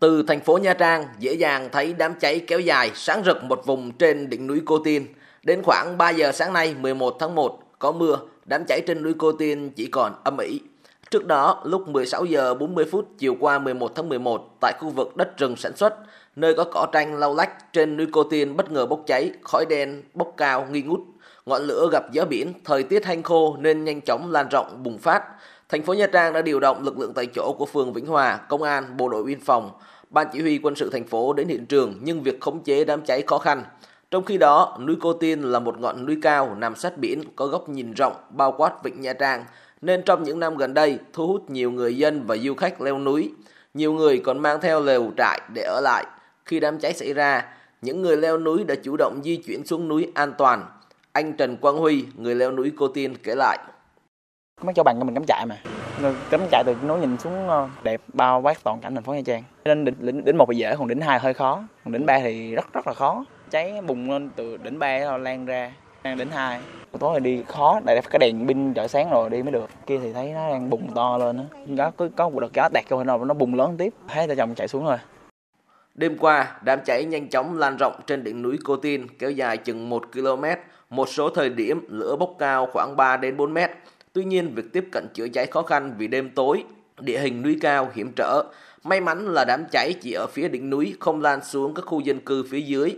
Từ thành phố Nha Trang, dễ dàng thấy đám cháy kéo dài sáng rực một vùng trên đỉnh núi Cô Tiên. Đến khoảng 3 giờ sáng nay 11 tháng 1, có mưa, đám cháy trên núi Cô Tiên chỉ còn âm ỉ. Trước đó, lúc 16 giờ 40 phút chiều qua 11 tháng 11, tại khu vực đất rừng sản xuất, nơi có cỏ tranh lau lách trên núi Cô Tiên bất ngờ bốc cháy, khói đen bốc cao nghi ngút. Ngọn lửa gặp gió biển, thời tiết hanh khô nên nhanh chóng lan rộng bùng phát. Thành phố Nha Trang đã điều động lực lượng tại chỗ của phường Vĩnh Hòa, công an, bộ đội biên phòng, ban chỉ huy quân sự thành phố đến hiện trường nhưng việc khống chế đám cháy khó khăn. Trong khi đó, núi Cô Tiên là một ngọn núi cao nằm sát biển, có góc nhìn rộng, bao quát vịnh Nha Trang, nên trong những năm gần đây thu hút nhiều người dân và du khách leo núi. Nhiều người còn mang theo lều trại để ở lại. Khi đám cháy xảy ra, những người leo núi đã chủ động di chuyển xuống núi an toàn. Anh Trần Quang Huy, người leo núi Cô Tiên kể lại. Có mấy chỗ bằng cho mình cắm trại mà. Cắm trại từ núi nhìn xuống ờ, đẹp bao quát toàn cảnh thành phố Nha Trang. nên đỉnh, đỉnh, đỉnh một thì dễ, còn đỉnh hai hơi khó. Còn đỉnh ba thì rất rất là khó. Cháy bùng lên từ đỉnh ba lan ra đỉnh hai tối thì đi khó tại phải cái đèn pin chợ sáng rồi đi mới được kia thì thấy nó đang bùng to lên đó, đó có có một đợt gió tẹt cho nó nó bùng lớn tiếp thấy ta chồng chạy xuống rồi Đêm qua, đám cháy nhanh chóng lan rộng trên đỉnh núi Cô Tin kéo dài chừng 1 km, một số thời điểm lửa bốc cao khoảng 3 đến 4 mét. Tuy nhiên, việc tiếp cận chữa cháy khó khăn vì đêm tối, địa hình núi cao hiểm trở. May mắn là đám cháy chỉ ở phía đỉnh núi không lan xuống các khu dân cư phía dưới.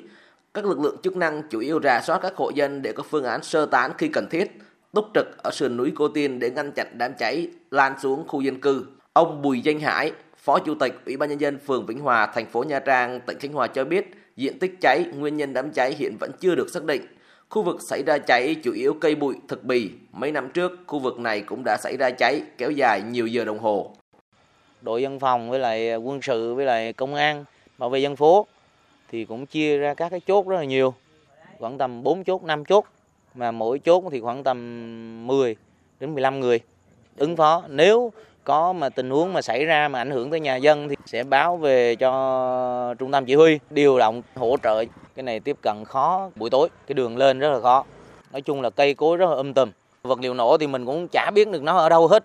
Các lực lượng chức năng chủ yếu rà soát các hộ dân để có phương án sơ tán khi cần thiết, túc trực ở sườn núi Cô Tiên để ngăn chặn đám cháy lan xuống khu dân cư. Ông Bùi Danh Hải, Phó Chủ tịch Ủy ban nhân dân phường Vĩnh Hòa, thành phố Nha Trang, tỉnh Khánh Hòa cho biết, diện tích cháy, nguyên nhân đám cháy hiện vẫn chưa được xác định. Khu vực xảy ra cháy chủ yếu cây bụi, thực bì. Mấy năm trước, khu vực này cũng đã xảy ra cháy kéo dài nhiều giờ đồng hồ. Đội dân phòng với lại quân sự với lại công an bảo vệ dân phố thì cũng chia ra các cái chốt rất là nhiều. Khoảng tầm 4 chốt, 5 chốt mà mỗi chốt thì khoảng tầm 10 đến 15 người ứng phó. Nếu có mà tình huống mà xảy ra mà ảnh hưởng tới nhà dân thì sẽ báo về cho trung tâm chỉ huy điều động hỗ trợ cái này tiếp cận khó, buổi tối, cái đường lên rất là khó. Nói chung là cây cối rất là âm tùm vật liệu nổ thì mình cũng chả biết được nó ở đâu hết.